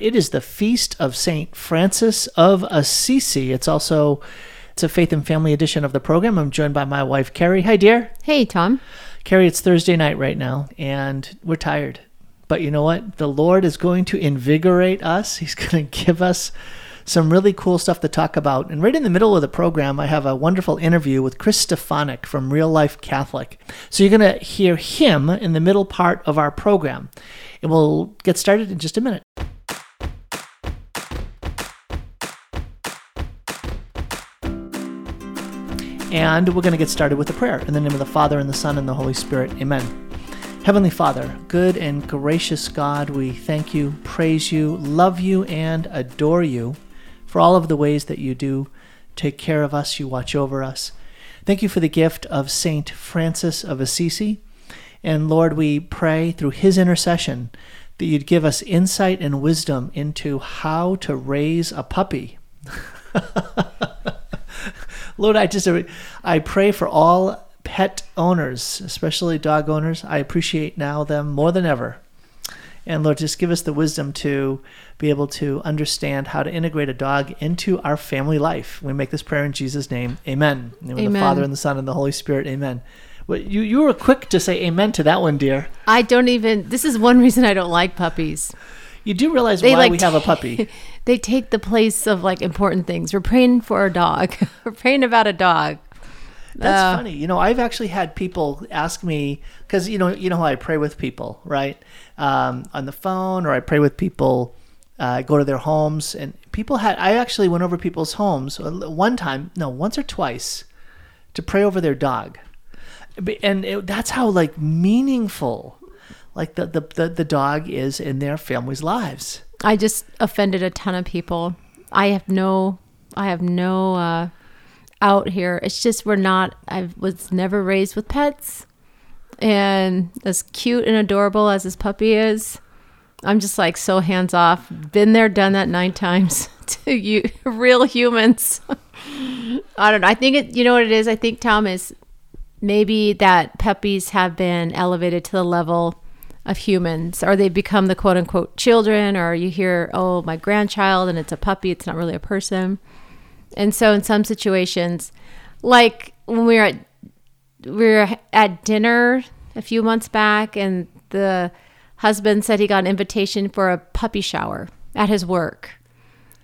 It is the feast of Saint Francis of Assisi. It's also it's a faith and family edition of the program. I'm joined by my wife Kari. Hi, dear. Hey, Tom. Kari, it's Thursday night right now, and we're tired. But you know what? The Lord is going to invigorate us. He's going to give us some really cool stuff to talk about. And right in the middle of the program, I have a wonderful interview with Chris Stefanick from Real Life Catholic. So you're going to hear him in the middle part of our program. And we'll get started in just a minute. And we're going to get started with a prayer. In the name of the Father, and the Son, and the Holy Spirit. Amen. Heavenly Father, good and gracious God, we thank you, praise you, love you, and adore you for all of the ways that you do take care of us, you watch over us. Thank you for the gift of Saint Francis of Assisi. And Lord, we pray through his intercession that you'd give us insight and wisdom into how to raise a puppy. Lord, I just I pray for all pet owners, especially dog owners. I appreciate now them more than ever. And Lord, just give us the wisdom to be able to understand how to integrate a dog into our family life. We make this prayer in Jesus' name. Amen. In the name of the Father and the Son and the Holy Spirit. Amen. Well, you you were quick to say amen to that one, dear. I don't even. This is one reason I don't like puppies. You do realize they why like we have a puppy. they take the place of like important things. We're praying for a dog. We're praying about a dog. That's uh, funny. You know, I've actually had people ask me because you know, you know how I pray with people, right? Um, on the phone, or I pray with people. Uh, go to their homes, and people had. I actually went over people's homes uh, one time, no, once or twice, to pray over their dog, and it, that's how like meaningful, like the, the the the dog is in their family's lives. I just offended a ton of people. I have no, I have no. Uh out here. It's just we're not. I was never raised with pets, and as cute and adorable as this puppy is, I'm just like so hands off. Been there, done that nine times to you, real humans. I don't know. I think it. You know what it is. I think Tom is maybe that puppies have been elevated to the level of humans? Or they become the quote unquote children or you hear oh my grandchild and it's a puppy it's not really a person? And so in some situations, like when we were at we were at dinner a few months back and the husband said he got an invitation for a puppy shower at his work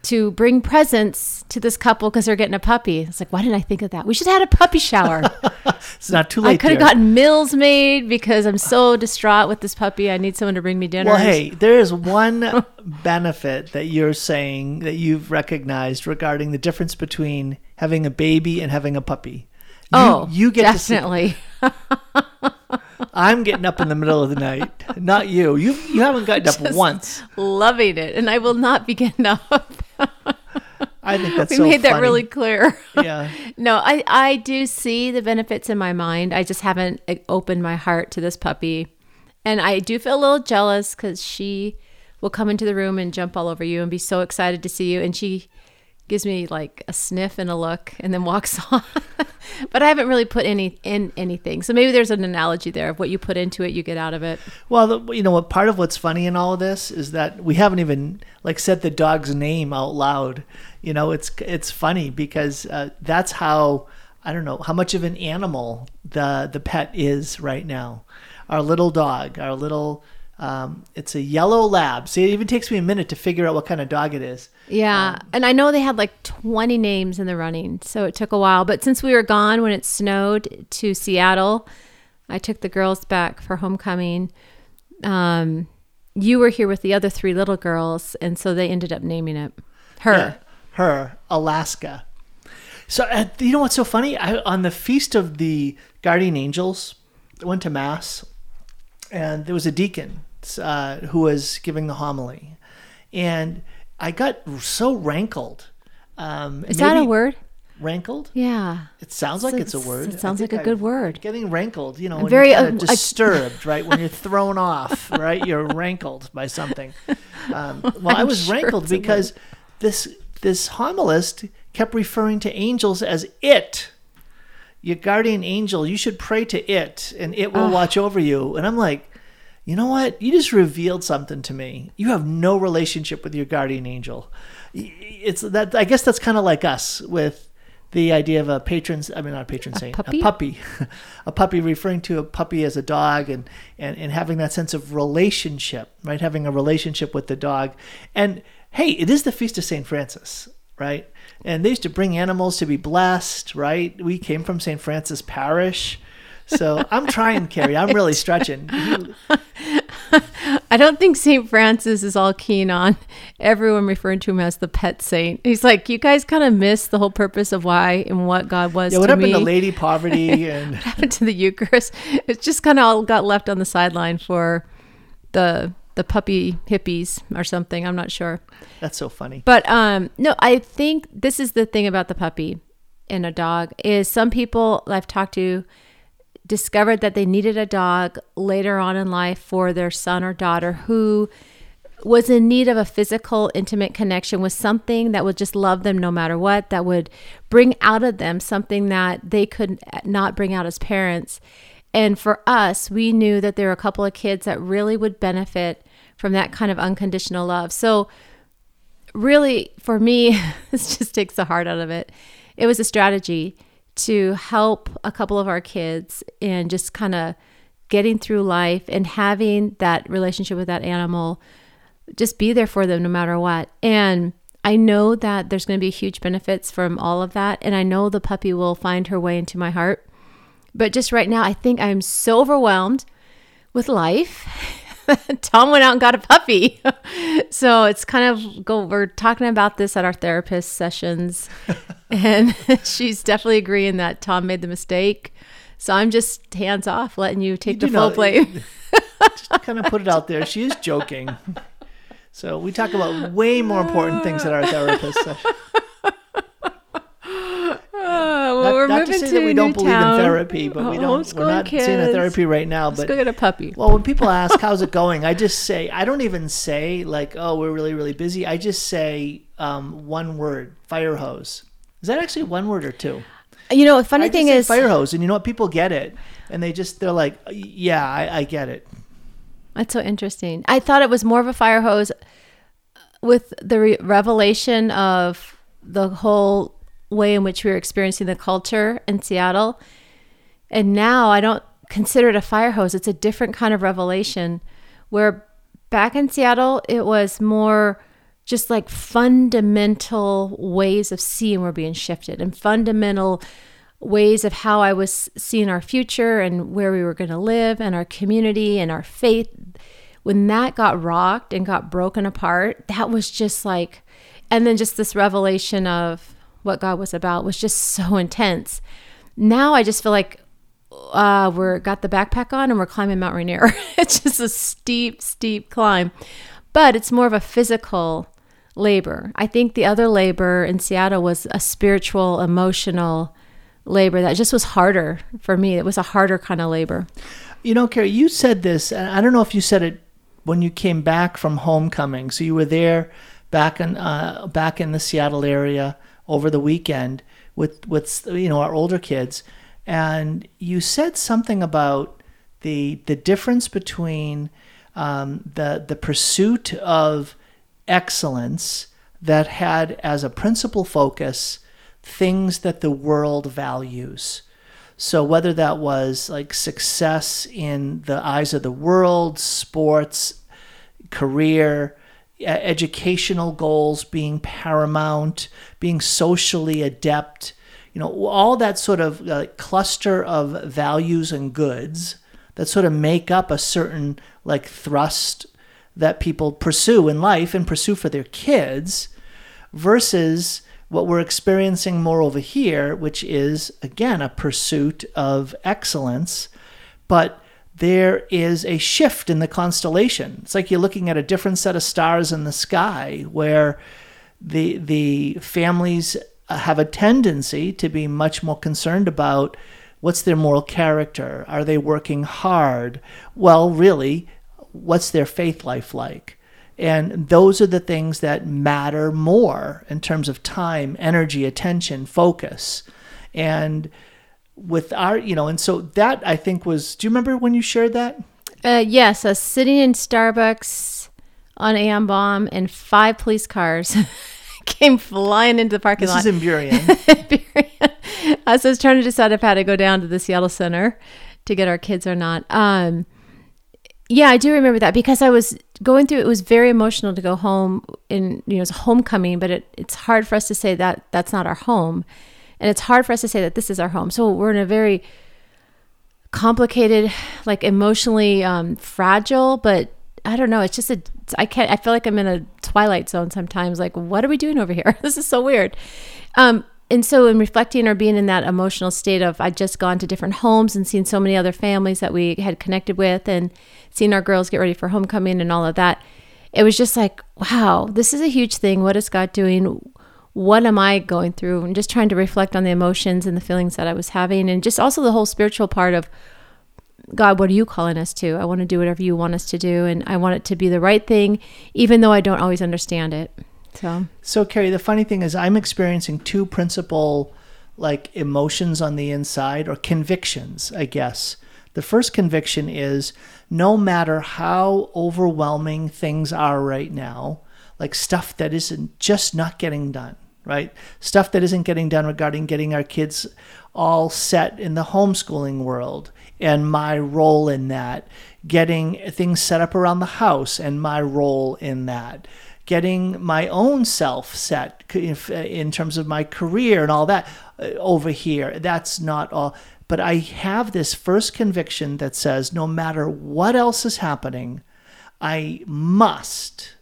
to bring presents to this couple because they're getting a puppy. It's like, why didn't I think of that? We should have had a puppy shower. it's not too late. I could have gotten meals made because I'm so distraught with this puppy. I need someone to bring me dinner. Well, hey, there is one benefit that you're saying that you've recognized regarding the difference between having a baby and having a puppy. You, oh, you get to. definitely. I'm getting up in the middle of the night, not you. You you haven't gotten up Just once. Loving it, and I will not be getting up. I think that's we so made funny. that really clear. Yeah. no, I I do see the benefits in my mind. I just haven't eh, opened my heart to this puppy, and I do feel a little jealous because she will come into the room and jump all over you and be so excited to see you, and she gives me like a sniff and a look and then walks on. but I haven't really put any in anything. So maybe there's an analogy there of what you put into it, you get out of it. Well, you know what? Part of what's funny in all of this is that we haven't even like said the dog's name out loud. You know, it's it's funny because uh, that's how I don't know how much of an animal the the pet is right now. Our little dog, our little um, it's a yellow lab. See, it even takes me a minute to figure out what kind of dog it is. Yeah. Um, and I know they had like 20 names in the running. So it took a while. But since we were gone when it snowed to Seattle, I took the girls back for homecoming. Um, you were here with the other three little girls. And so they ended up naming it her. Yeah, her, Alaska. So, uh, you know what's so funny? I, on the Feast of the Guardian Angels, I went to Mass and there was a deacon uh, who was giving the homily, and I got so rankled. Um, Is that a word? Rankled? Yeah. It sounds like it's, a word. It sounds like a good word. Getting rankled, you know, when very you're uh, disturbed, right? When you're thrown off, right? You're rankled by something. Um, well, i was sure rankled because this this homilist kept referring to angels as it your guardian angel, you should pray to it and it will watch over you. And I'm like, you know what? You just revealed something to me. You have no relationship with your guardian angel. It's that I guess that's kind of like us with the idea of a patron I mean not a patron A saint, puppy? a puppy. a puppy referring to a puppy as a dog and, and and having that sense of relationship, right? Having a relationship with the dog. And hey, it is the feast of St. Francis, right? And they used to bring animals to be blessed, right? We came from St. Francis Parish. So I'm trying, Kari. I'm really stretching. I don't think St. Francis is all keen on everyone referring to him as the pet saint. He's like, you guys kind of missed the whole purpose of why and what God was Yeah, what to happened me. to Lady Poverty and what happened to the Eucharist. It just kind of all got left on the sideline for the the puppy hippies or something. I'm not sure. that's so funny. But um no, I think this is the thing about the puppy and a dog is some people I've talked to discovered that they needed a dog later on in life for their son or daughter who was in need of a physical intimate connection with something that would just love them no matter what that would bring out of them something that they could not bring out as parents. And for us we knew that there were a couple of kids that really would benefit from that kind of unconditional love. So really for me this just takes the heart out of it. It was a strategy to help a couple of our kids and just kind of getting through life and having that relationship with that animal just be there for them no matter what. And i know that there's going to be huge benefits from all of that and i know the puppy will find her way into my heart. But just right now i think i'm so overwhelmed with life Tom went out and got a puppy. so it's kind of go we're talking about this at our therapist sessions and she's definitely agreeing that Tom made the mistake. So I'm just hands off letting you take You the full know- blame. Just kind of put it out there, she is joking. So we talk about way more important things at our therapist session. Oh, well, Not, we're not moving to say to that we don't believe town. in therapy, but we Oh, don't. We're homeschooling not seeing a therapy right now. Let's But go get a puppy. Well, when people ask how's it going, I just say I don't even say like, "Oh, we're really really busy." I just say um, one word: fire hose. Is that actually one word or two? You know, the funny I just thing say is fire hose, and you know what? People get it, and they just they're like, "Yeah, I, I get it." That's so interesting. I thought it was more of a fire hose with the re- revelation of the whole way in which we were experiencing the culture in Seattle. And now I don't consider it a fire hose. It's a different kind of revelation where back in Seattle, it was more just like fundamental ways of seeing were being shifted and fundamental ways of how I was seeing our future and where we were going to live and our community and our faith. When that got rocked and got broken apart, that was just like, and then just this revelation of what God was about was just so intense. Now I just feel like uh, we're got the backpack on and we're climbing Mount Rainier. it's just a steep, steep climb, but it's more of a physical labor. I think the other labor in Seattle was a spiritual, emotional labor that just was harder for me. It was a harder kind of labor. You know, Kari, you said this, and I don't know if you said it when you came back from homecoming. So you were there back in uh, back in the Seattle area over the weekend with with you know our older kids, and you said something about the the difference between um, the the pursuit of excellence that had as a principal focus things that the world values. So whether that was like success in the eyes of the world, sports, career, educational goals being paramount, being socially adept, you know, all that sort of uh, cluster of values and goods that sort of make up a certain like thrust that people pursue in life and pursue for their kids versus what we're experiencing more over here, which is again a pursuit of excellence, but there is a shift in the constellation. It's like you're looking at a different set of stars in the sky where the the families uh, have a tendency to be much more concerned about what's their moral character? Are they working hard? Well, really, what's their faith life like? And those are the things that matter more in terms of time, energy, attention, focus. And with our, you know, and so that I think was, do you remember when you shared that? Uh, yes, us sitting in Starbucks on Ambaum and five police cars came flying into the parking This lot. This is in Burien. I was trying to decide if I had to go down to the Seattle Center to get our kids or not. Um, yeah, I do remember that because I was going through. It was very emotional to go home, and you know, it's homecoming. But it, it's hard for us to say that that's not our home, and it's hard for us to say that this is our home. So we're in a very complicated, like emotionally um, fragile, but I don't know. It's just a. I can't. I feel like I'm in a twilight zone sometimes. Like, what are we doing over here? this is so weird. Um, and so, in reflecting or being in that emotional state of, I'd just gone to different homes and seen so many other families that we had connected with, and seen our girls get ready for homecoming and all of that. It was just like, wow, this is a huge thing. What is God doing? What am I going through? And just trying to reflect on the emotions and the feelings that I was having, and just also the whole spiritual part of God, what are you calling us to? I want to do whatever you want us to do, and I want it to be the right thing, even though I don't always understand it. So, So, Kari, the funny thing is, I'm experiencing two principal like emotions on the inside or convictions, I guess. The first conviction is no matter how overwhelming things are right now, like stuff that isn't just not getting done, right? Stuff that isn't getting done regarding getting our kids all set in the homeschooling world and my role in that, getting things set up around the house and my role in that getting my own self set in terms of my career and all that uh, over here. That's not all. But I have this first conviction that says no matter what else is happening, I must,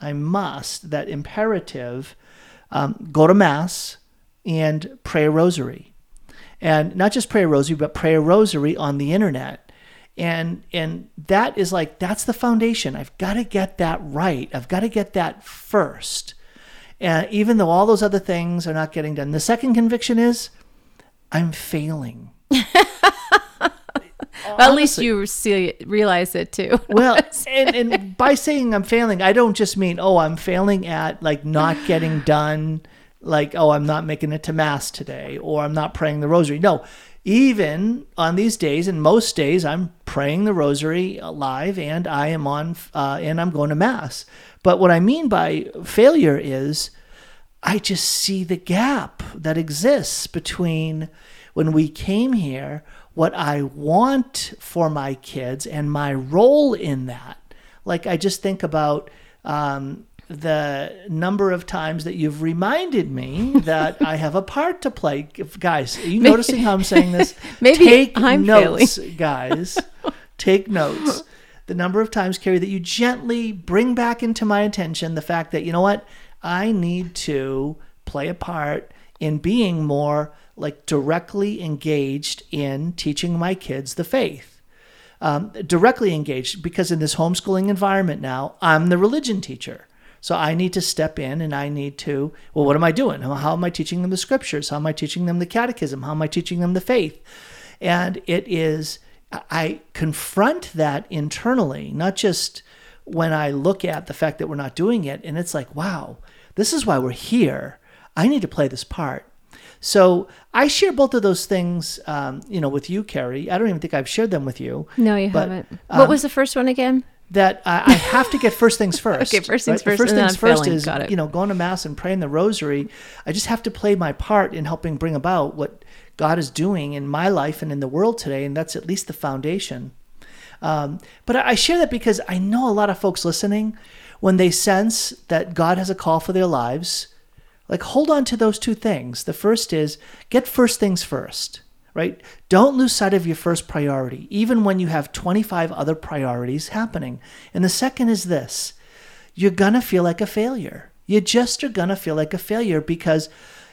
I must, that imperative, um, go to Mass and pray a rosary. And not just pray a rosary, but pray a rosary on the internet. And and that is like that's the foundation. I've got to get that right. I've got to get that first. And even though all those other things are not getting done the second conviction is i'm failing well, at least you see, realize it too. well and, and by saying i'm failing i don't just mean oh i'm failing at like not getting done like oh i'm not making it to mass today or i'm not praying the rosary no even on these days and most days i'm praying the rosary live and i am on uh, and i'm going to mass but what i mean by failure is i just see the gap that exists between when we came here what i want for my kids and my role in that like i just think about um, the number of times that you've reminded me that I have a part to play. Guys, are you noticing how I'm saying this? Maybe Take I'm notes, guys. Take notes. The number of times, Kari, that you gently bring back into my attention the fact that, you know what, I need to play a part in being more like directly engaged in teaching my kids the faith. Um, directly engaged because in this homeschooling environment now, I'm the religion teacher. So I need to step in and I need to, well, what am I doing? How am I teaching them the scriptures? How am I teaching them the catechism? How am I teaching them the faith? And it is, I confront that internally, not just when I look at the fact that we're not doing it. And it's like, wow, this is why we're here. I need to play this part. So I share both of those things, um, you know, with you, Kari. I don't even think I've shared them with you. No, you But, haven't. um, what was the first one again? that I, I have to get first things first. Okay, first things The first, First things first failing. is you know going to mass and praying the rosary. I just have to play my part in helping bring about what God is doing in my life and in the world today, and that's at least the foundation. Um, but I I share that because I know a lot of folks listening, when they sense that God has a call for their lives, like hold on to those two things. The first is get first things first, right? Don't lose sight of your first priority, even when you have 25 other priorities happening. And the second is this you're to feel like a failure. You just are to feel like a failure because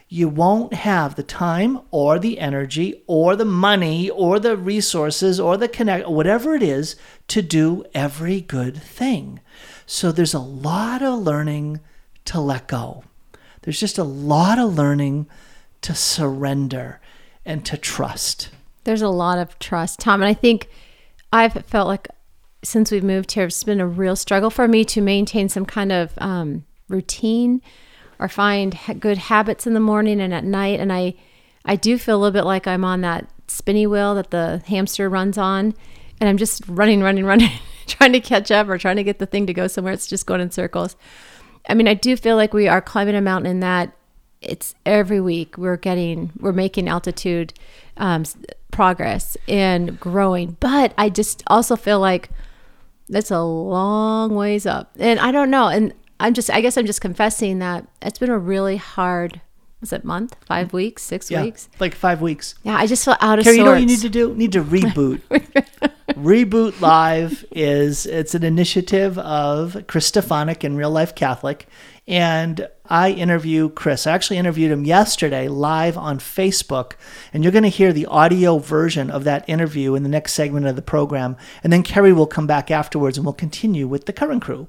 you won't have the time or the energy or the money or the resources or the connect, whatever it is, to do every good thing. So there's a lot of learning to let go. There's just a lot of learning to surrender and to trust. There's a lot of trust, Tom, and I think I've felt like since we've moved here, it's been a real struggle for me to maintain some kind of um, routine or find good habits in the morning and at night. And I, I do feel a little bit like I'm on that spinny wheel that the hamster runs on, and I'm just running, running, running, trying to catch up or trying to get the thing to go somewhere. It's just going in circles. I mean, I do feel like we are climbing a mountain in that it's every week we're getting, we're making altitude um, progress and growing. But I just also feel like that's a long ways up. And I don't know. And I'm just, I guess I'm just confessing that it's been a really hard was it month, five weeks, six yeah, weeks? Like five weeks. Yeah, I just felt out of Kari, sorts. you know what you need to do? need to reboot. reboot Live is it's an initiative of Chris Stefanick and Real Life Catholic. And I interview Chris. I actually interviewed him yesterday live on Facebook. And you're going to hear the audio version of that interview in the next segment of the program. And then Kari will come back afterwards and we'll continue with the Curran crew.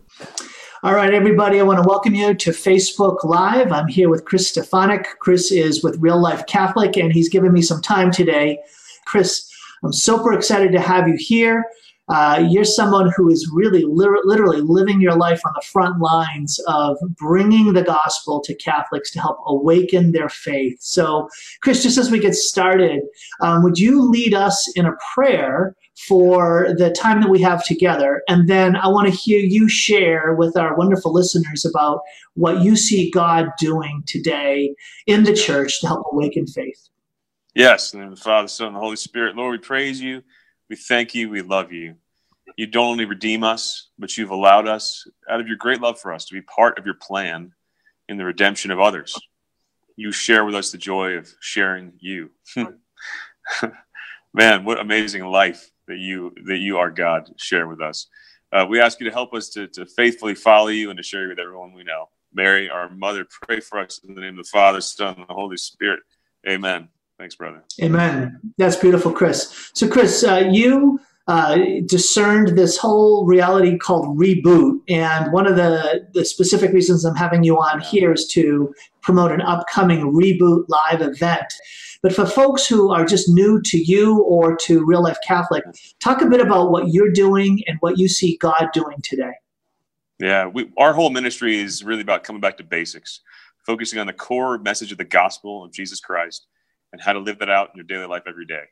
All right, everybody, I want to welcome you to Facebook Live. I'm here with Chris Stefanick. Chris is with Real Life Catholic, and he's given me some time today. Chris, I'm super excited to have you here. Uh, you're someone who is really li- literally living your life on the front lines of bringing the gospel to Catholics to help awaken their faith. So, Chris, just as we get started, um, would you lead us in a prayer for the time that we have together? And then I want to hear you share with our wonderful listeners about what you see God doing today in the church to help awaken faith. Yes, in the Father, Son, and the Holy Spirit. Lord, we praise you. We thank you. We love you. You don't only redeem us, but you've allowed us, out of your great love for us, to be part of your plan in the redemption of others. You share with us the joy of sharing you. Man, what amazing life that you that you are God share with us. Uh, we ask you to help us to, to faithfully follow you and to share you with everyone we know. Mary, our mother, pray for us in the name of the Father, Son, and the Holy Spirit. Amen. Thanks, brother. Amen. That's beautiful, Chris. So, Chris, uh, you uh, discerned this whole reality called reboot, and one of the the specific reasons I'm having you on here is to promote an upcoming reboot live event. But for folks who are just new to you or to Real Life Catholic, talk a bit about what you're doing and what you see God doing today. Yeah, we, our whole ministry is really about coming back to basics, focusing on the core message of the gospel of Jesus Christ and how to live that out in your daily life every day.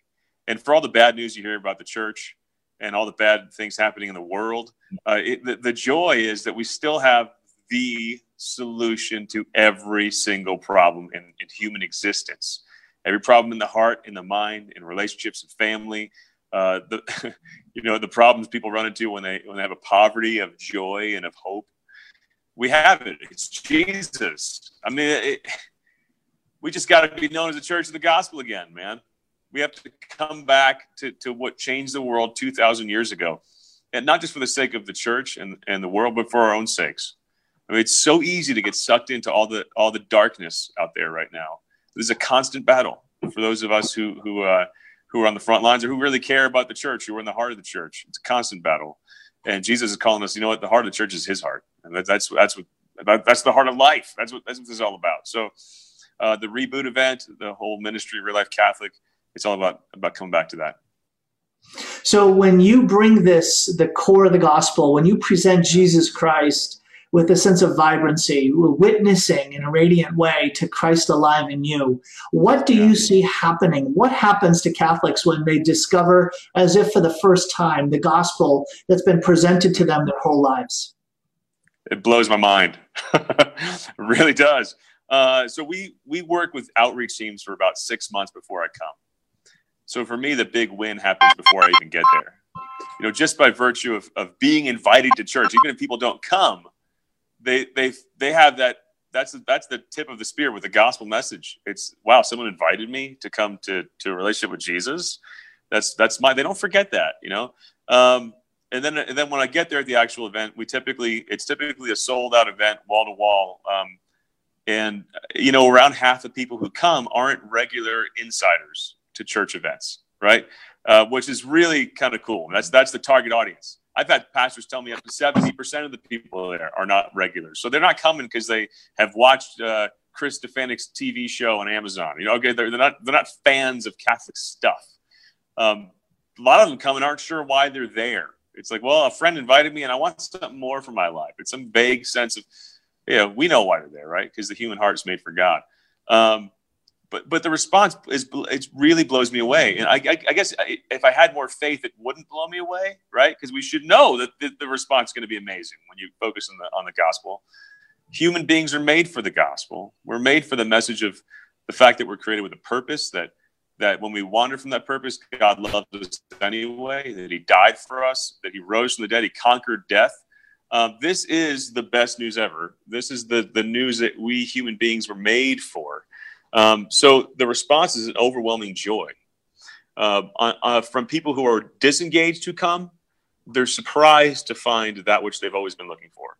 And for all the bad news you hear about the church and all the bad things happening in the world, uh, it, the, the joy is that we still have the solution to every single problem in, in human existence. Every problem in the heart, in the mind, in relationships and family, uh, the you know the problems people run into when they when they have a poverty of joy and of hope. We have it. It's Jesus. I mean, it, we just got to be known as the church of the gospel again, man. We have to come back to, to what changed the world 2,000 years ago. And not just for the sake of the church and, and the world, but for our own sakes. I mean, it's so easy to get sucked into all the all the darkness out there right now. This is a constant battle for those of us who who uh, who are on the front lines or who really care about the church, who are in the heart of the church. It's a constant battle, and Jesus is calling us. You know what? The heart of the church is His heart, and that, that's that's what that's the heart of life. That's what that's what this is all about. So uh, the reboot event, the whole ministry, Real Life Catholic. It's all about about coming back to that. So when you bring this, the core of the gospel, when you present Jesus Christ with a sense of vibrancy, witnessing in a radiant way to Christ alive in you, what do you see happening? What happens to Catholics when they discover, as if for the first time, the gospel that's been presented to them their whole lives? It blows my mind. it really does. Uh, so we we work with outreach teams for about six months before I come. So for me, the big win happens before I even get there. You know, just by virtue of, of being invited to church, even if people don't come, they they they have that. That's that's the tip of the spear with the gospel message. It's wow, someone invited me to come to to a relationship with Jesus. That's that's my. They don't forget that, you know. Um, and then and then when I get there at the actual event, we typically it's typically a sold out event, wall to wall. Um, and you know, around half the people who come aren't regular insiders to church events, right? Uh, which is really kind of cool. That's that's the target audience. I've had pastors tell me up to seventy percent of the people there are not regulars, so they're not coming because they have watched uh, Chris Stefanick's TV show on Amazon. You know, okay, they're, they're not they're not fans of Catholic stuff. Um, a lot of them come and aren't sure why they're there. It's like, well, a friend invited me, and I want something more for my life. It's some vague sense of, yeah, we know why they're there, right? Because the human heart is made for God. Um, but but the response is it really blows me away. And I, I, I guess if I had more faith, it wouldn't blow me away, right? Because we should know that the, the response is going to be amazing when you focus on the on the gospel. Human beings are made for the gospel. We're made for the message of the fact that we're created with a purpose. That that when we wander from that purpose, God loved us anyway. That He died for us. That He rose from the dead. He conquered death. Um, this is the best news ever. This is the the news that we human beings were made for um, so the response is an overwhelming joy. Uh, uh, from people who are disengaged who come, they're surprised to find that which they've always been looking for.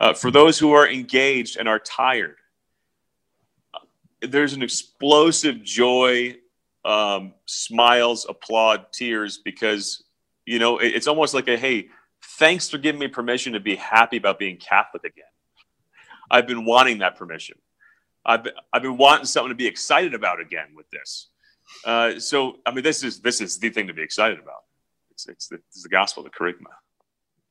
Uh, for those who are engaged and are tired, uh, there's an explosive joy, um, smiles, applaud, tears, because you know it, it's almost like a hey, thanks for giving me permission to be happy about being Catholic again. I've been wanting that permission. I've been, I've been wanting something to be excited about again with this. Uh, so I mean, this is this is the thing to be excited about. It's it's the, it's the gospel, the kerygma.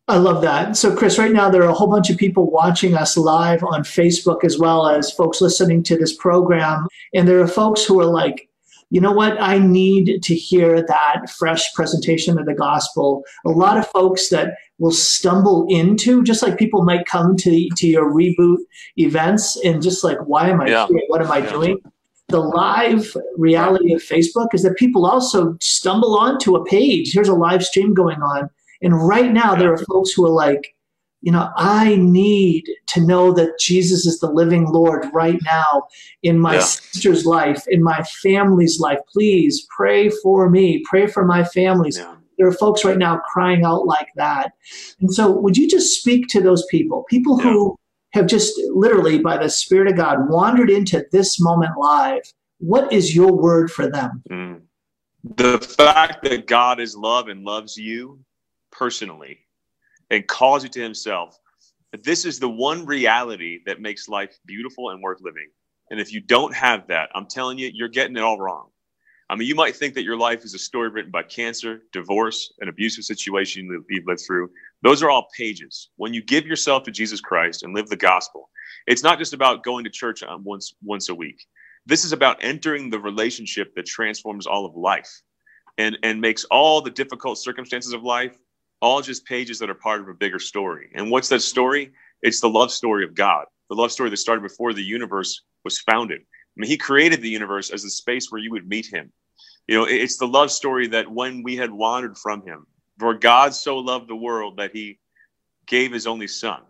I love that. So, Chris, right now there are a whole bunch of people watching us live on Facebook as well as folks listening to this program. And there are folks who are like, you know what? I need to hear that fresh presentation of the gospel. A lot of folks that will stumble into, just like people might come to, to your reboot events and just like, why am I yeah. here? What am I yeah. doing? The live reality of Facebook is that people also stumble onto a page. Here's a live stream going on. And right now, there are folks who are like, you know, I need to know that Jesus is the living Lord right now in my yeah. sister's life, in my family's life. Please pray for me, pray for my families. Yeah. There are folks right now crying out like that. And so, would you just speak to those people, people yeah. who have just literally, by the Spirit of God, wandered into this moment live? What is your word for them? Mm. The fact that God is love and loves you personally and calls you to himself. This is the one reality that makes life beautiful and worth living. And if you don't have that, I'm telling you, you're getting it all wrong. I mean, you might think that your life is a story written by cancer, divorce, an abusive situation you've lived through. Those are all pages. When you give yourself to Jesus Christ and live the gospel, it's not just about going to church um, once once a week. This is about entering the relationship that transforms all of life and, and makes all the difficult circumstances of life all just pages that are part of a bigger story. And what's that story? It's the love story of God, the love story that started before the universe was founded. I mean, He created the universe as a space where you would meet Him you know, it's the love story that when we had wandered from him, for God so loved the world that he gave his only son.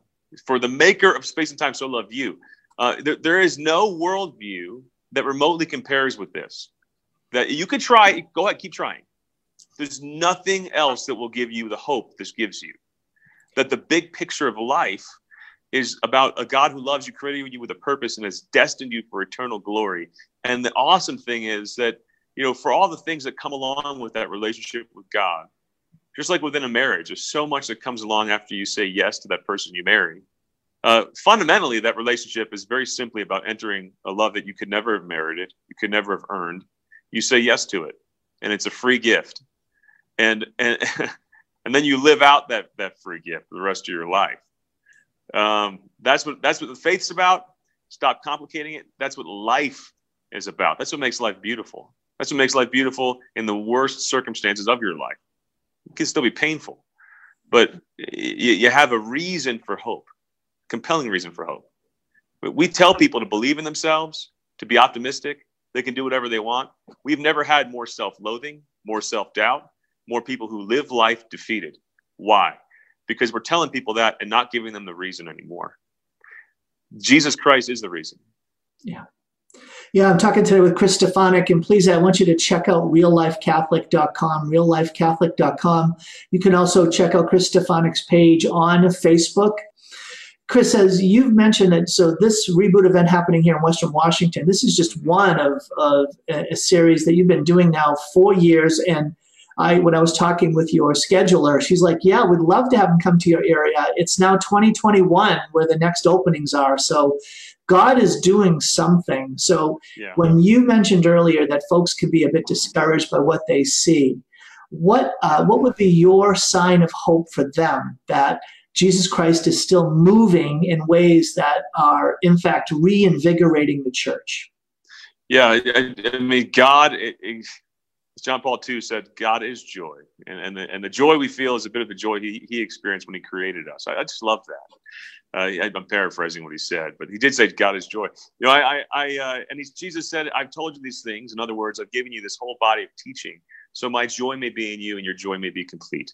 For the maker of space and time so loved you. Uh, there, there is no worldview that remotely compares with this. That you could try, go ahead, keep trying. There's nothing else that will give you the hope this gives you. That the big picture of life is about a God who loves you, created you with a purpose, and has destined you for eternal glory. And the awesome thing is that you know, for all the things that come along with that relationship with God, just like within a marriage, there's so much that comes along after you say yes to that person you marry. Uh, fundamentally, that relationship is very simply about entering a love that you could never have merited, you could never have earned. You say yes to it, and it's a free gift, and and and then you live out that that free gift for the rest of your life. Um, that's what that's what the faith's about. Stop complicating it. That's what life is about. That's what makes life beautiful. That's what makes life beautiful in the worst circumstances of your life. It can still be painful, but you, you have a reason for hope, compelling reason for hope. We tell people to believe in themselves, to be optimistic. They can do whatever they want. We've never had more self loathing, more self doubt, more people who live life defeated. Why? Because we're telling people that and not giving them the reason anymore. Jesus Christ is the reason. Yeah. Yeah, I'm talking today with Chris Stefanick, and please, I want you to check out reallifecatholic.com, reallifecatholic.com. You can also check out Chris Stefanick's page on Facebook. Chris, as you've mentioned that, so this reboot event happening here in Western Washington, this is just one of, of a series that you've been doing now four years. And I, when I was talking with your scheduler, she's like, "Yeah, we'd love to have him come to your area. It's now 2021 where the next openings are. So God is doing something. So yeah. when you mentioned earlier that folks could be a bit discouraged by what they see, what uh, what would be your sign of hope for them that Jesus Christ is still moving in ways that are in fact reinvigorating the church? Yeah, I, I mean, God, it, it, John Paul II said, God is joy. And, and, the, and the joy we feel is a bit of the joy he, he experienced when he created us. I, I just love that. Uh, I'm paraphrasing what he said, but he did say God is joy. You know, I, I, I uh, and he, Jesus said, I've told you these things. In other words, I've given you this whole body of teaching, so my joy may be in you and your joy may be complete.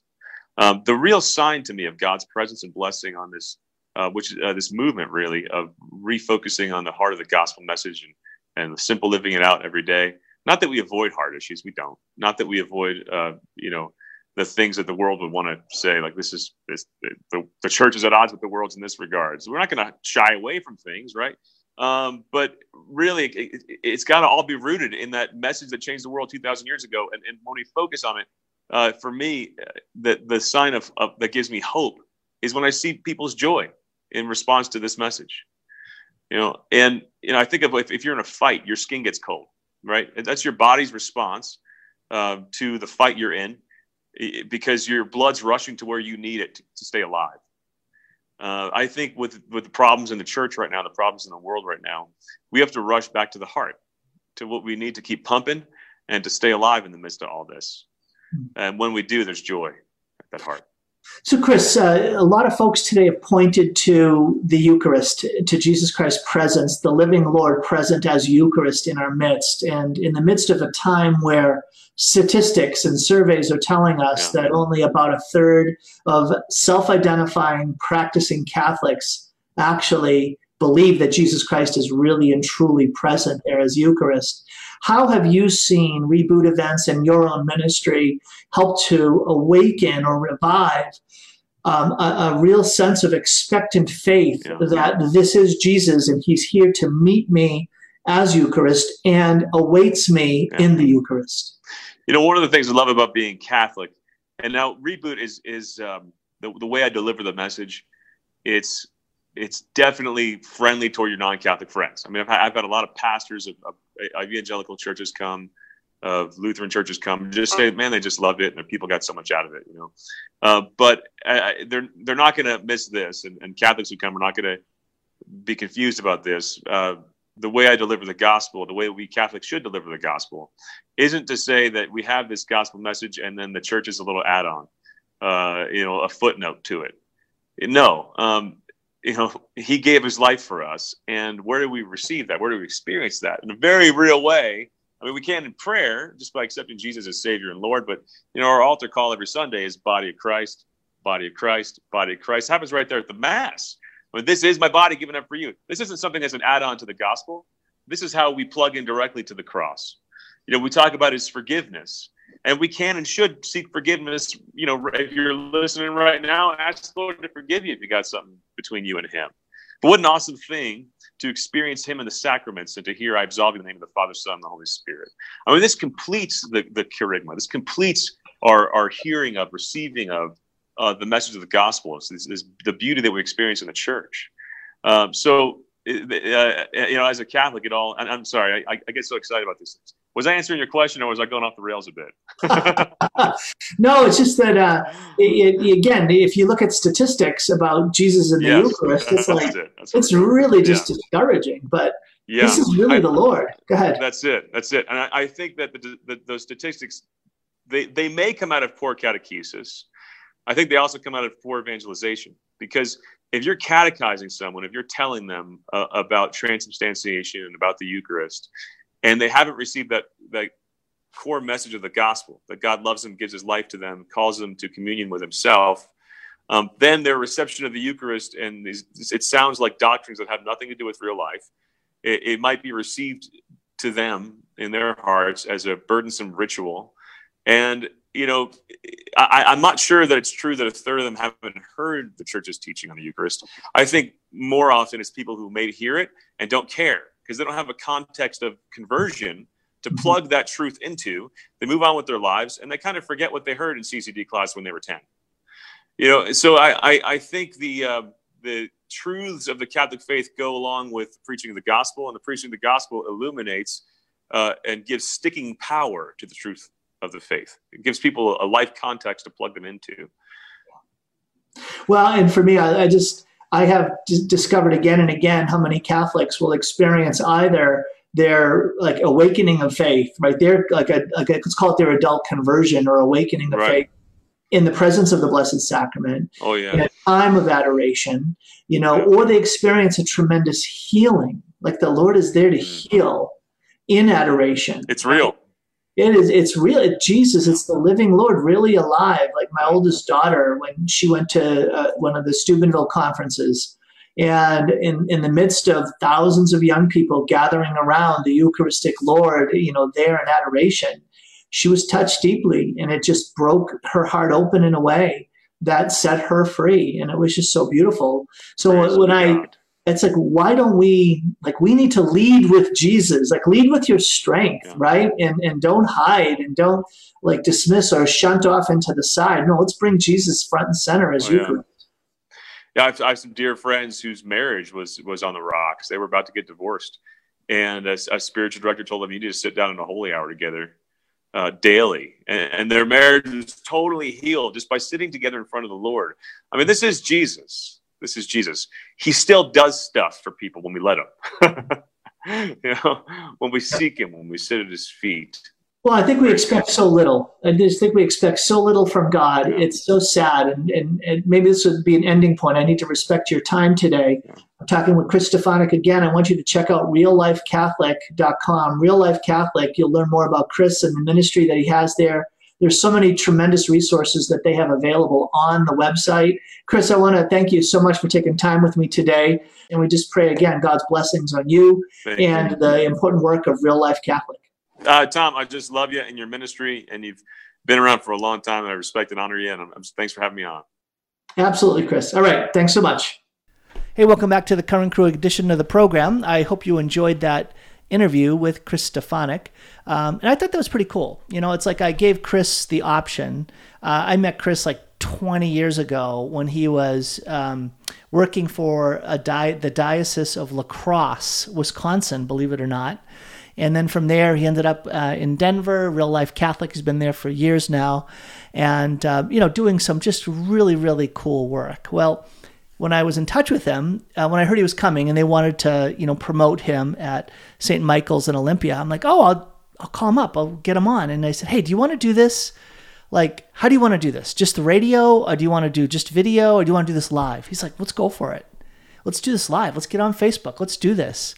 Um, the real sign to me of God's presence and blessing on this, uh, which uh, this movement really of refocusing on the heart of the gospel message and and simple living it out every day. Not that we avoid hard issues, we don't. Not that we avoid, uh, you know, the things that the world would want to say, like this is this, the, the church is at odds with the world in this regard. So we're not going to shy away from things, right? Um, but really, it, has got to all be rooted in that message that changed the world 2,000 years ago. And, and when we focus on it, uh, for me, uh, the, the sign of, of, that gives me hope is when I see people's joy in response to this message. You know, and you know, I think of if, if you're in a fight, your skin gets cold, right? That's your body's response uh, to the fight you're in, because your blood's rushing to where you need it to, to stay alive. Uh, I think with with the problems in the church right now, the problems in the world right now, we have to rush back to the heart, to what we need to keep pumping and to stay alive in the midst of all this. Hmm. And when we do, there's joy at that heart. So, Chris, uh, a lot of folks today have pointed to the Eucharist, to Jesus Christ's presence, the living Lord present as Eucharist in our midst. And in the midst of a time where statistics and surveys are telling us that only about a third of self identifying practicing Catholics actually believe that Jesus Christ is really and truly present there as Eucharist. How have you seen reboot events and your own ministry help to awaken or revive um, a, a, real sense of expectant faith yeah. that this is Jesus and he's here to meet me as Eucharist and awaits me yeah. in the Eucharist? You know, one of the things I love about being Catholic, and now reboot is is um, the, the way I deliver the message. It's it's definitely friendly toward your non-Catholic friends. I mean, I've, I've had a lot of pastors of, of, evangelical churches come, of Lutheran churches come, just say, man, they just loved it, and people got so much out of it, you know. Uh, but uh, they're they're not going to miss this, and, and, Catholics who come are not going to be confused about this. Uh, the way I deliver the gospel, the way we Catholics should deliver the gospel, isn't to say that we have this gospel message and then the church is a little add-on, uh, you know, a footnote to it. No, um, you know, he gave his life for us. And where do we receive that? Where do we experience that? In a very real way. I mean, we can in prayer just by accepting Jesus as Savior and Lord, but you know, our altar call every Sunday is body of Christ, body of Christ, body of Christ. It happens right there at the Mass. Mean, this is my body given up for you. This isn't something that's an add-on to the gospel. This is how we plug in directly to the cross. You know, we talk about his forgiveness and we can and should seek forgiveness. You know, if you're listening right now, ask the Lord to forgive you if you got something between you and Him. But what an awesome thing to experience Him in the sacraments and to hear, I absolve you in the name of the Father, Son, and the Holy Spirit. I mean, this completes the, the kerygma. This completes our, our hearing of, receiving of uh, the message of the gospel. It's, it's, it's, the beauty that we experience in the church. Um, so, uh, you know, as a Catholic, it all, I'm sorry, I, I get so excited about these things was I answering your question, or was I going off the rails a bit? no, it's just that uh, it, it, again, if you look at statistics about Jesus and the yes. Eucharist, it's like it. it's really just yeah. discouraging. But yeah. this is really I, the Lord. Go ahead. That's it. That's it. And I, I think that the, the, those statistics they they may come out of poor catechesis. I think they also come out of poor evangelization because if you're catechizing someone, if you're telling them uh, about transubstantiation and about the Eucharist, and they haven't received that that core message of the gospel that God loves them, gives His life to them, calls them to communion with Himself. Um, then their reception of the Eucharist and these, it sounds like doctrines that have nothing to do with real life. It, it might be received to them in their hearts as a burdensome ritual, and you know, I, I'm not sure that it's true that a third of them haven't heard the church's teaching on the Eucharist. I think more often it's people who may hear it and don't care because they don't have a context of conversion to mm-hmm. plug that truth into. They move on with their lives and they kind of forget what they heard in CCD class when they were 10. You know, so I, I, I think the, uh, the truths of the Catholic faith go along with preaching the gospel, and the preaching of the gospel illuminates uh, and gives sticking power to the truth of the faith. It gives people a life context to plug them into. Well, and for me, I, I just I have d- discovered again and again how many Catholics will experience either their like awakening of faith, right? They're like a, like a let's call it their adult conversion or awakening of Right. faith in the presence of the Blessed Sacrament Oh in yeah. a time of adoration, you know, Yeah. or they experience a tremendous healing. Like the Lord is there to Mm. heal in adoration. It's real. It is. It's real. Jesus. It's the living Lord, really alive. Like my oldest daughter, when she went to uh, one of the Steubenville conferences, and in in the midst of thousands of young people gathering around the Eucharistic Lord, you know, there in adoration, she was touched deeply, and it just broke her heart open in a way that set her free, and it was just so beautiful. So Praise when I God. It's like why don't we like we need to lead with jesus like lead with your strength Yeah. right and and don't hide and don't like dismiss or shunt off into the side no let's bring jesus front and center as Oh, yeah. eucharist Yeah, I have, I have some dear friends whose marriage was was on the rocks. They were about to get divorced, and a, a spiritual director told them, "You need to sit down in a holy hour together uh, daily." And, and their marriage was totally healed just by sitting together in front of the Lord. I mean, this is Jesus. This is Jesus. He still does stuff for people when we let him. you know, when we seek him, when we sit at his feet. well i think we expect so little i just think we expect so little from god Yeah. it's so sad and, and and maybe this would be an ending point i need to respect your time today Yeah. i'm talking with chris stefanick again i want you to check out reallifecatholic.com real life catholic you'll learn more about chris and the ministry that he has there there's so many tremendous resources that they have available on the website chris i want to thank you so much for taking time with me today and we just pray again god's blessings on you Thank you. and the important work of real life catholic Uh, Tom, I just love you and your ministry, and you've been around for a long time, and I respect and honor you. And I'm, I'm- thanks for having me on. absolutely chris all right thanks so much Hey, welcome back to the Curran Crew edition of the program. I hope you enjoyed that interview with Chris Stefanick. Um, and I thought that was pretty cool. You know, it's like I gave Chris the option. Uh, I met Chris like 20 years ago when he was um, working for a di- the Diocese of La Crosse, Wisconsin, believe it or not. And then from there, he ended up uh, in Denver, real life Catholic. He's been there for years now, and uh, you know, doing some just really, really cool work. Well, when I was in touch with him, uh, when I heard he was coming, and they wanted to, you know, promote him at St. Michael's in Olympia, I'm like, oh, I'll I'll call him up, I'll get him on. And I said, hey, do you want to do this? Like, how do you want to do this? Just the radio, or do you want to do just video, or do you want to do this live? He's like, let's go for it. Let's do this live. Let's get on Facebook. Let's do this.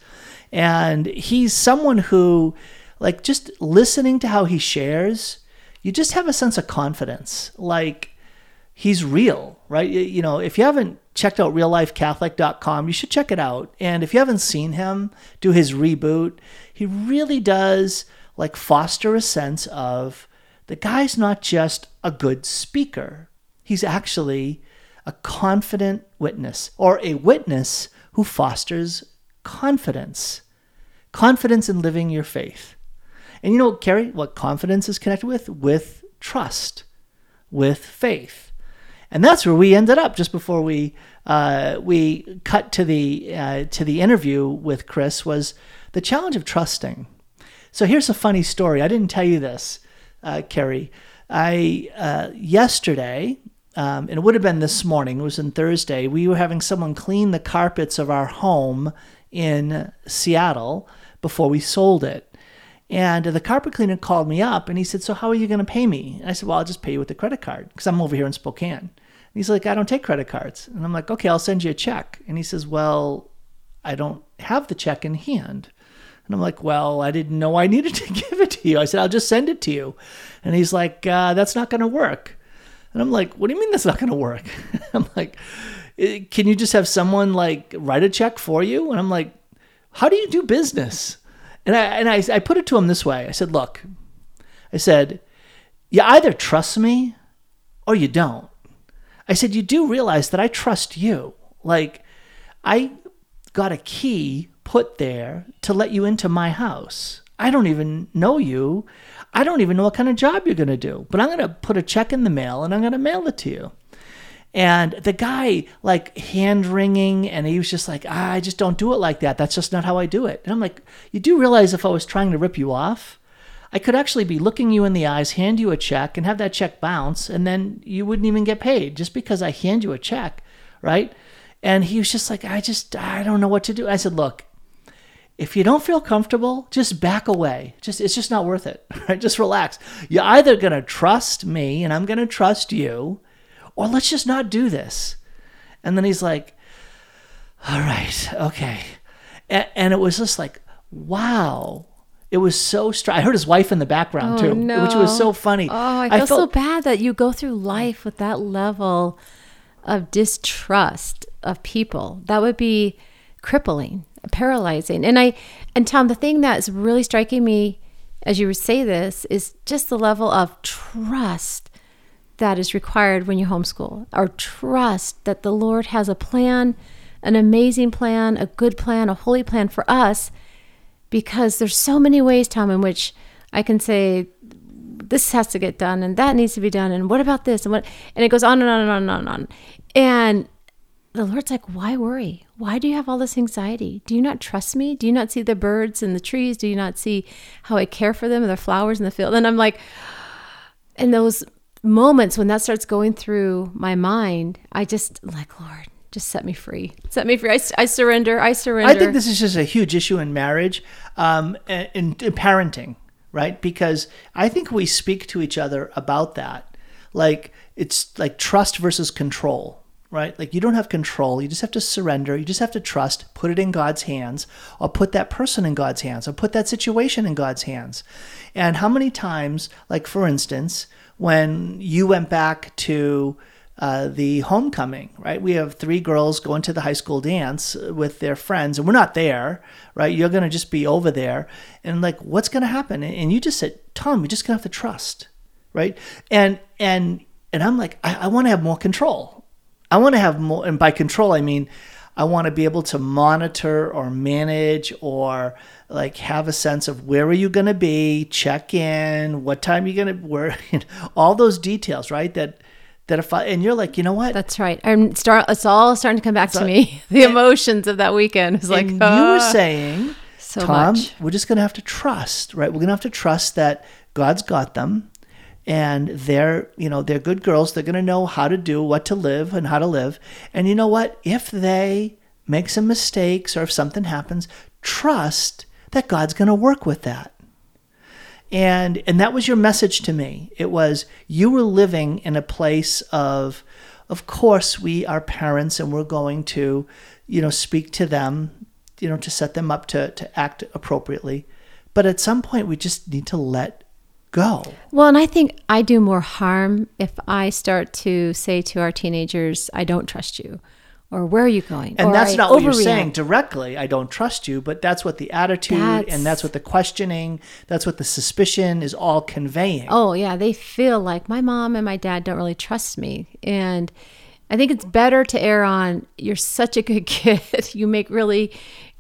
And he's someone who, like, just listening to how he shares, you just have a sense of confidence. Like, he's real, right? You know, if you haven't checked out reallifecatholic.com, you should check it out. And if you haven't seen him do his reboot, he really does like foster a sense of the guy's not just a good speaker. He's actually a confident witness or a witness who fosters confidence. Confidence in living your faith. And you know, Kari, what confidence is connected with? With trust, with faith. And that's where we ended up just before we uh, we cut to the uh, to the interview with Chris was the challenge of trusting. So here's a funny story. I didn't tell you this, uh, Kari. I uh, yesterday, um, and it would have been this morning. It was on Thursday. We were having someone clean the carpets of our home in Seattle before we sold it. And the carpet cleaner called me up and he said, So, how are you going to pay me? And I said, Well, I'll just pay you with a credit card because I'm over here in Spokane. He's like, I don't take credit cards. And I'm like, Okay, I'll send you a check. And he says, Well, I don't have the check in hand. And I'm like, Well, I didn't know I needed to give it to you. I said, I'll just send it to you. And he's like, uh, That's not going to work. And I'm like, What do you mean that's not going to work? I'm like, "Eh, Can you just have someone like write a check for you? And I'm like, How do you do business? And I and I, I put it to him this way. I said, "Look," I said, "you either trust me or you don't." I said, "You do realize that I trust you. Like, I got a key put there to let you into my house. I don't even know you. I don't even know what kind of job you're going to do. But I'm going to put a check in the mail and I'm going to mail it to you." And the guy, like hand wringing, and he was just like, ah, I just don't do it like that. That's just not how I do it. And I'm like, you do realize if I was trying to rip you off, I could actually be looking you in the eyes, hand you a check, and have that check bounce, and then you wouldn't even get paid just because I hand you a check, right? And he was just like, I just, I don't know what to do. I said, look, if you don't feel comfortable, just back away. Just it's just not worth it. Right? Just relax. You're either gonna trust me and I'm gonna trust you, or let's just not do this. And then he's like, All right, okay. And, and it was just like, wow. It was so strong. I heard his wife in the background Oh, too, which was so funny. Oh, I feel so felt- bad that you go through life with that level of distrust of people. That would be crippling, paralyzing. And I and Tom, the thing that's really striking me as you say this is just the level of trust that is required when you homeschool, or trust that the Lord has a plan, an amazing plan, a good plan, a holy plan for us because there's so many ways, Tom, in which I can say this has to get done and that needs to be done and what about this and what and it goes on and on and on and on and on. And the Lord's like, why worry? Why do you have all this anxiety? Do you not trust me? Do you not see the birds and the trees? Do you not see how I care for them and the flowers in the field? And I'm like, in those moments when that starts going through my mind, I just like, Lord, just set me free. Set me free. I, I surrender. I surrender. I think this is just a huge issue in marriage, um, and in, in parenting, right? Because I think we speak to each other about that, like it's like trust versus control, right? Like you don't have control, you just have to surrender, you just have to trust, put it in God's hands, or put that person in God's hands, or put that situation in God's hands. And how many times, like for instance, when you went back to uh, the homecoming, right? We have three girls going to the high school dance with their friends, and we're not there, right? You're going to just be over there. And like, what's going to happen? And you just said, Tom, you're just going to have to trust, right? And, and, and I'm like, I, I want to have more control. I want to have more, and by control, I mean, I want to be able to monitor or manage or like have a sense of where are you going to be, check in, what time you're going to, where, all those details, right? That, that if I, and you're like, you know what? That's right. I'm start. It's all starting to come back to me. The emotions of that weekend is like and you ah, were saying, so Tom, much. we're just going to have to trust, right? We're going to have to trust that God's got them and they're, you know, they're good girls. They're going to know how to do, what to live and how to live. And you know what? If they make some mistakes or if something happens, trust that God's going to work with that. And and that was your message to me. It was you were living in a place of of course we are parents and we're going to, you know, speak to them, you know, to set them up to to act appropriately. But at some point we just need to let go. Well, and I think I do more harm if I start to say to our teenagers, "I don't trust you," or "Where are you going?" And or, that's "I not what you're saying directly. I don't trust you, but that's what the attitude That's- and that's what the questioning, that's what the suspicion is all conveying. Oh, yeah. They feel like my mom and my dad don't really trust me. And I think it's better to err on you're such a good kid. you make really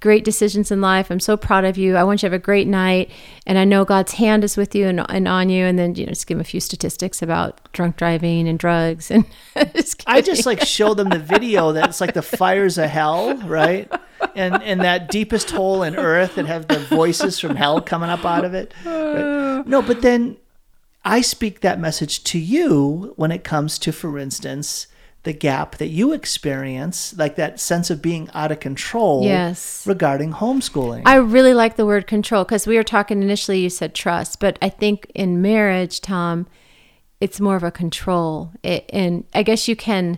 great decisions in life. I'm so proud of you. I want you to have a great night. And I know God's hand is with you and, and on you. And then, you know, just give them a few statistics about drunk driving and drugs. And just I just like show them the video that's like the fires of hell, right? And and that deepest hole in earth that have the voices from hell coming up out of it. right? No, but then I speak that message to you when it comes to, for instance, the gap that you experience, like that sense of being out of control Yes. regarding homeschooling. I really like the word control because we were talking initially, you said trust, but I think in marriage, Tom, it's more of a control. It, and I guess you can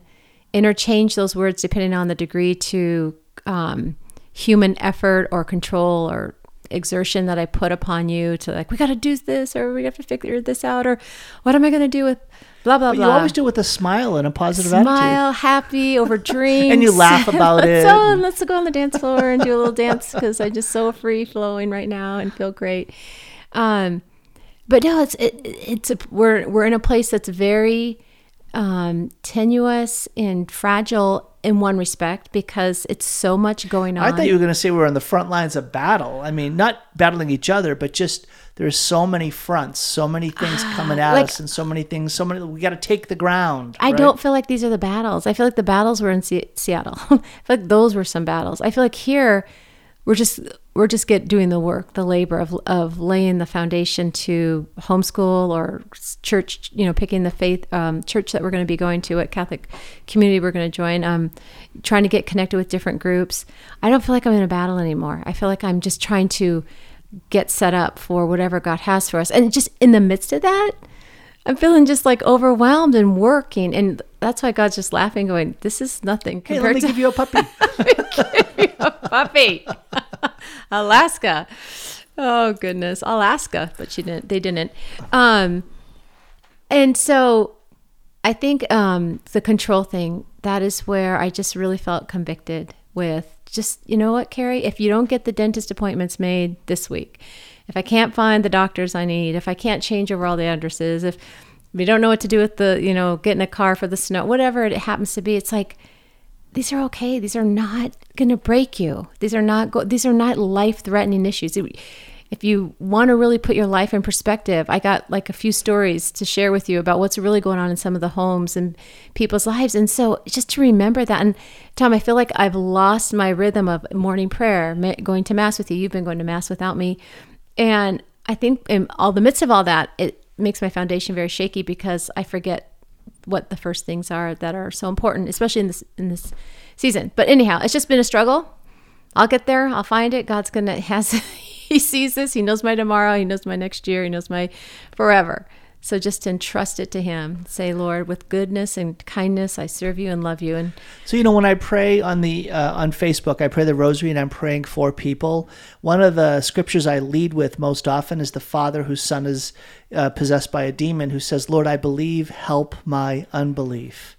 interchange those words depending on the degree to um, human effort or control or exertion that I put upon you to like, we got to do this or we have to figure this out or what am I going to do with blah, blah, but blah. you always do it with a smile and a positive attitude. Smile, happy over drinks, And you laugh about it. So let's go on the dance floor and do a little dance because I'm just so free flowing right now and feel great. Um, but no, it's it, it's a, we're we're in a place that's very um, tenuous and fragile in one respect because it's so much going on. I thought you were going to say we were on the front lines of battle. I mean, not battling each other, but just there's so many fronts, so many things coming at Like- us, and so many things. So many. We got to take the ground. I right? don't feel like these are the battles. I feel like the battles were in Se- Seattle. I feel like those were some battles. I feel like here we're just we're just get doing the work, the labor of of laying the foundation to homeschool or church. You know, picking the faith um, church that we're going to be going to, what Catholic community we're going to join. Um, trying to get connected with different groups. I don't feel like I'm in a battle anymore. I feel like I'm just trying to get set up for whatever God has for us, and just in the midst of that. I'm feeling just like overwhelmed and working, and that's why God's just laughing, going, "This is nothing Hey, let me to give you a puppy. a puppy. Alaska. Oh goodness, Alaska, but she didn't. They didn't. Um, and so I think um, the control thing that is where I just really felt convicted with just you know what, Kari, if you don't get the dentist appointments made this week, if I can't find the doctors I need, if I can't change over all the addresses, if we don't know what to do with the you know getting a car for the snow, whatever it happens to be, it's like these are okay. These are not going to break you. These are not go- these are not life-threatening issues. It- if you want to really put your life in perspective, I got like a few stories to share with you about what's really going on in some of the homes and people's lives. And so just to remember that and Tom, I feel like I've lost my rhythm of morning prayer, going to mass with you. You've been going to mass without me. And I think in all the midst of all that, it makes my foundation very shaky because I forget what the first things are that are so important, especially in this in this season. But anyhow, it's just been a struggle. I'll get there. I'll find it. God's gonna has He sees this. He knows my tomorrow. He knows my next year. He knows my forever. So just entrust it to Him. Say, Lord, with goodness and kindness, I serve you and love you. And So you know, when I pray on the uh, on Facebook, I pray the Rosary, and I'm praying for people. One of the scriptures I lead with most often is the father whose son is uh, possessed by a demon, who says, "Lord, I believe. Help my unbelief."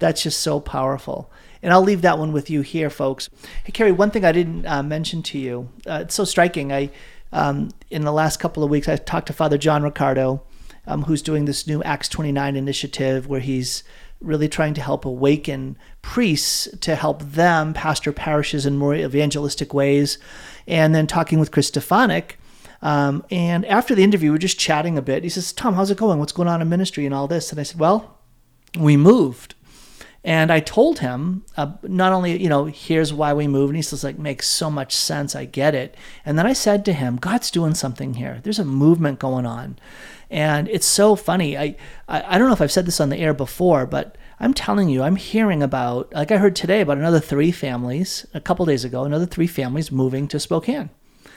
That's just so powerful. And I'll leave that one with you here, folks. Hey, Kari, one thing I didn't uh, mention to you. Uh, it's so striking. I um, in the last couple of weeks, I talked to Father John Riccardo, um, who's doing this new Acts 29 initiative where he's really trying to help awaken priests to help them pastor parishes in more evangelistic ways. And then talking with Chris Stefanick. Um, and after the interview, we are just chatting a bit. He says, Tom, how's it going? What's going on in ministry and all this? And I said, Well, we moved. And I told him uh, not only, you know, here's why we moved. And he says, like, makes so much sense. I get it. And then I said to him, God's doing something here. There's a movement going on. And it's so funny. I, I, I don't know if I've said this on the air before, but I'm telling you, I'm hearing about, like I heard today about another three families, a couple days ago, another three families moving to Spokane.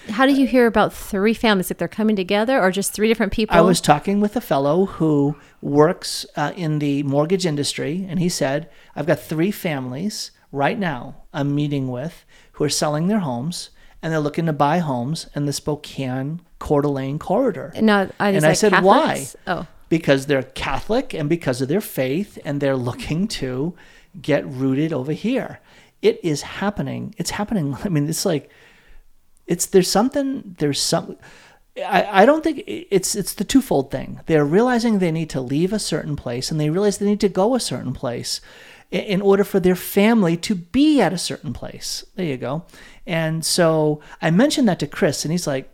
How do you hear about three families? If they're coming together, or just three different people? I was talking with a fellow who works uh, in the mortgage industry, and he said, I've got three families right now I'm meeting with who are selling their homes and they're looking to buy homes in the Spokane Coeur d'Alene corridor. No, I, And I said, why? Oh, Because they're Catholic and because of their faith, and they're looking to get rooted over here. It is happening. It's happening. I mean, it's like, it's there's something there's some I, I don't think it's it's the twofold thing they're realizing they need to leave a certain place and they realize they need to go a certain place in order for their family to be at a certain place there you go and so i mentioned that to chris and he's like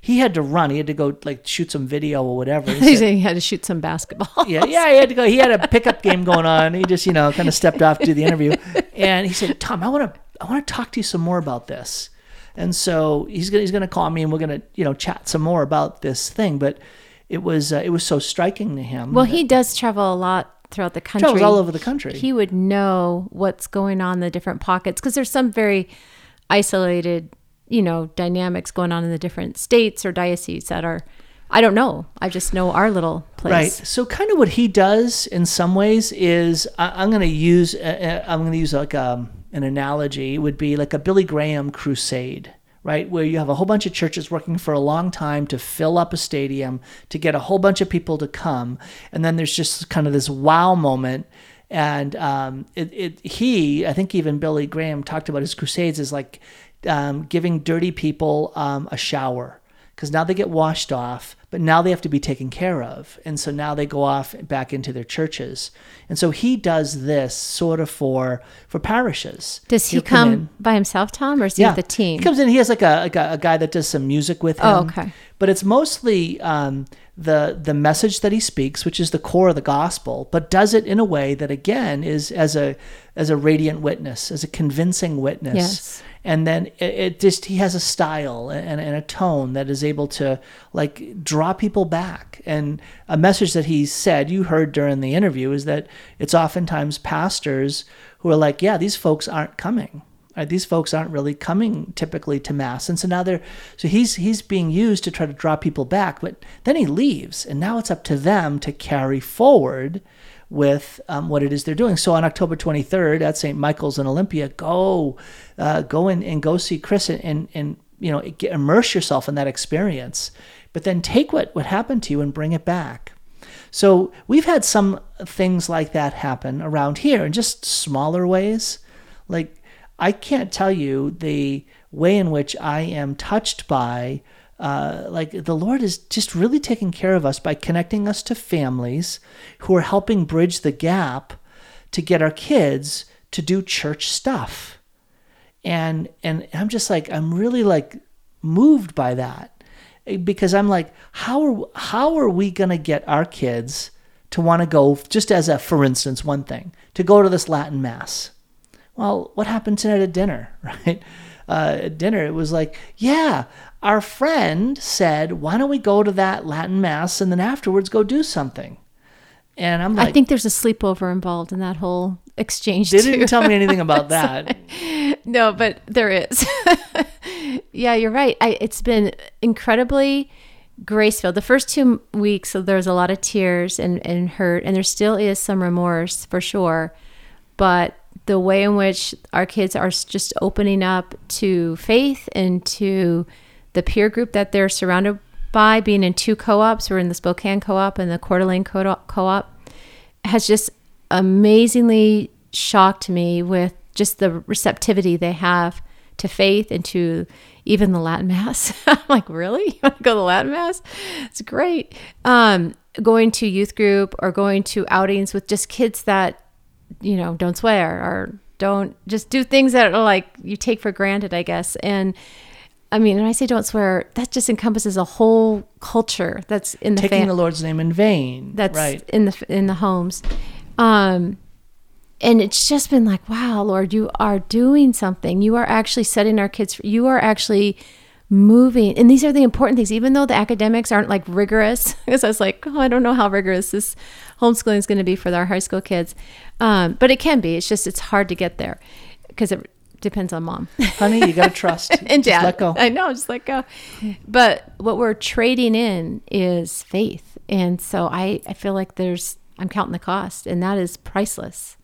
he had to run he had to go like shoot some video or whatever He said he had to shoot some basketball. yeah, yeah, he had to go. He had a pickup game going on. He just, you know, kind of stepped off to do the interview, and he said, "Tom, I want to, I want to talk to you some more about this." And so he's gonna, he's gonna call me, and we're gonna, you know, chat some more about this thing. But it was, uh, it was so striking to him. Well, he does travel a lot throughout the country. travels all over the country. He would know what's going on in the different pockets because there's some very isolated, you know, dynamics going on in the different states or dioceses that are. I don't know. I just know our little place. Right. So kind of what he does in some ways is I, I'm going to use uh, uh, I'm going to use like um, an analogy. Would be like a Billy Graham crusade, right? Where you have a whole bunch of churches working for a long time to fill up a stadium to get a whole bunch of people to come, and then there's just kind of this wow moment. And um, it, it, he, I think even Billy Graham talked about his crusades as like um, giving dirty people um, a shower because now they get washed off, but now they have to be taken care of. And so now they go off back into their churches. And so he does this sort of for for parishes. Does he He'll come, in- by himself, Tom, or is he with the team? He comes in. He has like a, like a, a guy that does some music with him. Oh, okay. But it's mostly um, the the message that he speaks, which is the core of the gospel, but does it in a way that again is as a as a radiant witness, as a convincing witness. Yes. And then it, it just he has a style and, and a tone that is able to like draw people back. And a message that he said you heard during the interview is that it's oftentimes pastors who are like, yeah, these folks aren't coming. Right? These folks aren't really coming typically to mass, and so now they're so he's he's being used to try to draw people back. But then he leaves, and now it's up to them to carry forward with um, what it is they're doing. So on October 23rd at St. Michael's in Olympia, go uh, go in and go see Chris and and, and you know get, immerse yourself in that experience. But then take what what happened to you and bring it back. So we've had some things like that happen around here in just smaller ways. Like I can't tell you the way in which I am touched by uh, like the Lord is just really taking care of us by connecting us to families who are helping bridge the gap to get our kids to do church stuff. And and I'm just like I'm really like moved by that because I'm like how are how are we going to get our kids to want to go just as a for instance one thing to go to this Latin mass well, what happened tonight at dinner, right? Uh, at dinner, it was like, yeah, our friend said, why don't we go to that Latin mass and then afterwards go do something? And I'm like, I think there's a sleepover involved in that whole exchange. they didn't tell me anything about that. no, but there is. yeah, you're right. I, it's been incredibly grace filled. The first two weeks, so there was a lot of tears and, and hurt, and there still is some remorse for sure. But the way in which our kids are just opening up to faith and to the peer group that they're surrounded by, being in two co ops, we're in the Spokane co op and the Coeur d'Alene co op, has just amazingly shocked me with just the receptivity they have to faith and to even the Latin Mass. I'm like, really? You want to go to the Latin Mass? It's great. Um, going to youth group or going to outings with just kids that, you know, don't swear or don't just do things that are like you take for granted, I guess. And I mean, when I say don't swear, that just encompasses a whole culture that's in the Taking fam- the Lord's name in vain. that's right. in the in the homes um and it's just been like wow lord you are doing something you are actually setting our kids you are actually moving and these are the important things even though the academics aren't like rigorous because i was like oh i don't know how rigorous this homeschooling is going to be for our high school kids um, but it can be it's just it's hard to get there because it depends on mom Honey, you got to trust. and Just dad. let go. I know, just let go. But what we're trading in is faith, and so I I feel like there's I'm counting the cost, and that is priceless.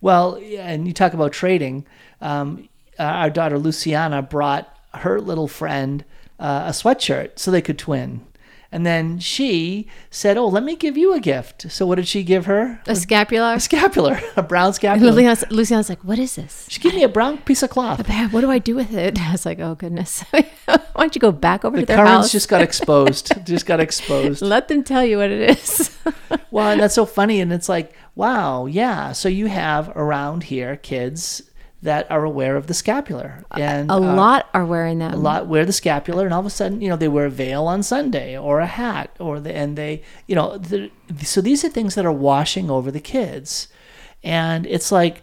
Well, and you talk about trading. Um, uh, our daughter Luciana brought her little friend uh, a sweatshirt so they could twin. And then she said, "Oh, let me give you a gift." So what did she give her? A scapular. A scapular, a brown And scapular. Luciana's, Luciana's like, "What is this?" She gave me a brown piece of cloth. What do I do with it? I was like, "Oh goodness, why don't you go back over The to their Currans house? just got exposed. just got exposed. Let them tell you what it is." Well, and that's so funny. And it's like, wow, yeah. So you have around here kids that are aware of the scapular, and a uh, lot are wearing them. a lot wear the scapular, and all of a sudden, you know, they wear a veil on Sunday or a hat, or the, and they, you know, the, so these are things that are washing over the kids, and it's like.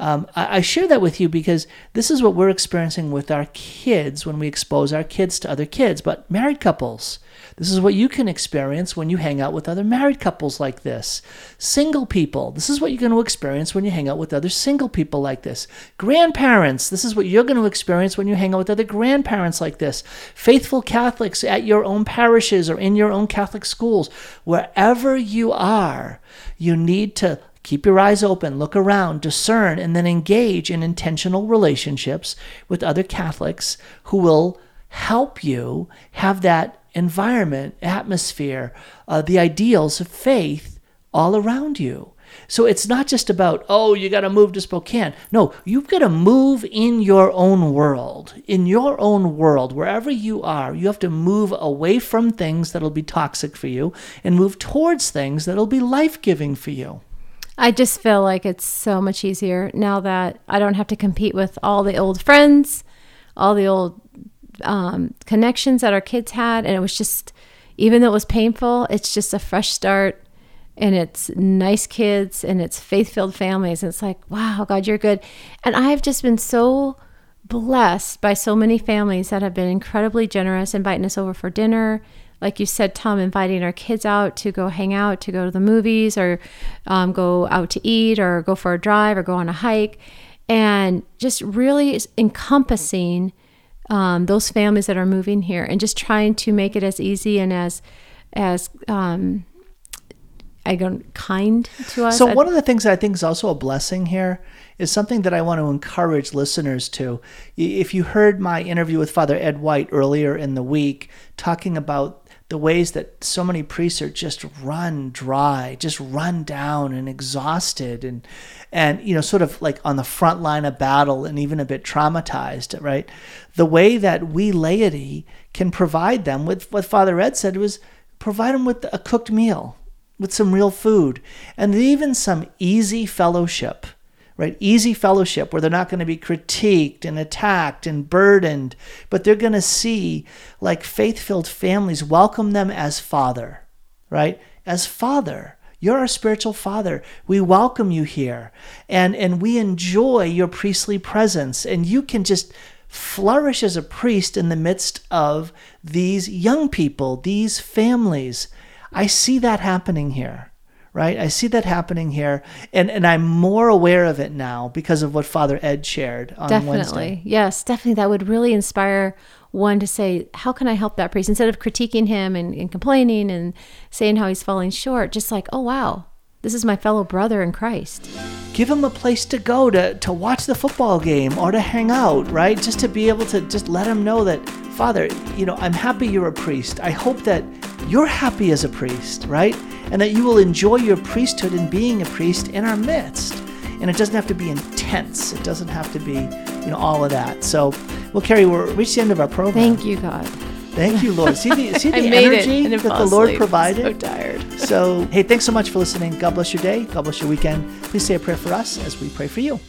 Um, I, I share that with you because this is what we're experiencing with our kids when we expose our kids to other kids, but married couples. This is what you can experience when you hang out with other married couples like this. Single people, this is what you're going to experience when you hang out with other single people like this. Grandparents, this is what you're going to experience when you hang out with other grandparents like this. Faithful Catholics at your own parishes or in your own Catholic schools, wherever you are, you need to keep your eyes open, look around, discern, and then engage in intentional relationships with other Catholics who will help you have that environment, atmosphere, uh, the ideals of faith all around you. So it's not just about, oh, you got to move to Spokane. No, you've got to move in your own world. In your own world, wherever you are, you have to move away from things that'll be toxic for you and move towards things that'll be life giving for you. I just feel like it's so much easier now that I don't have to compete with all the old friends, all the old um, connections that our kids had. And it was just, even though it was painful, it's just a fresh start and it's nice kids and it's faith filled families. And it's like, wow, God, you're good. And I've just been so blessed by so many families that have been incredibly generous, inviting us over for dinner. Like you said, Tom, inviting our kids out to go hang out, to go to the movies, or um, go out to eat, or go for a drive, or go on a hike. And just really encompassing um, those families that are moving here and just trying to make it as easy and as as um, I don't kind to us. So one of the things that I think is also a blessing here is something that I want to encourage listeners to. If you heard my interview with Father Ed White earlier in the week, talking about the ways that so many priests are just run dry, just run down and exhausted and and you know sort of like on the front line of battle and even a bit traumatized, right? The way that we laity can provide them with what Father Ed said was provide them with a cooked meal, with some real food, and even some easy fellowship right? Easy fellowship where they're not going to be critiqued and attacked and burdened, but they're going to see like faith filled families welcome them as father, right? As father. You're our spiritual father. We welcome you here and, and we enjoy your priestly presence. And you can just flourish as a priest in the midst of these young people, these families. I see that happening here right? I see that happening here, and and I'm more aware of it now because of what Father Ed shared on definitely. Wednesday. Yes, definitely. That would really inspire one to say, how can I help that priest? Instead of critiquing him and, and complaining and saying how he's falling short, just like, oh wow, this is my fellow brother in Christ. Give him a place to go to, to watch the football game or to hang out, right? Just to be able to just let him know that, Father, you know, I'm happy you're a priest. I hope that you're happy as a priest, right? and that you will enjoy your priesthood in being a priest in our midst. And it doesn't have to be intense. It doesn't have to be, you know, all of that. So, well, Kari, we're reached the end of our program. Thank you, God. Thank you, Lord. See the, see the energy that the Lord provided? So tired. So, hey, thanks so much for listening. God bless your day. God bless your weekend. Please say a prayer for us as we pray for you.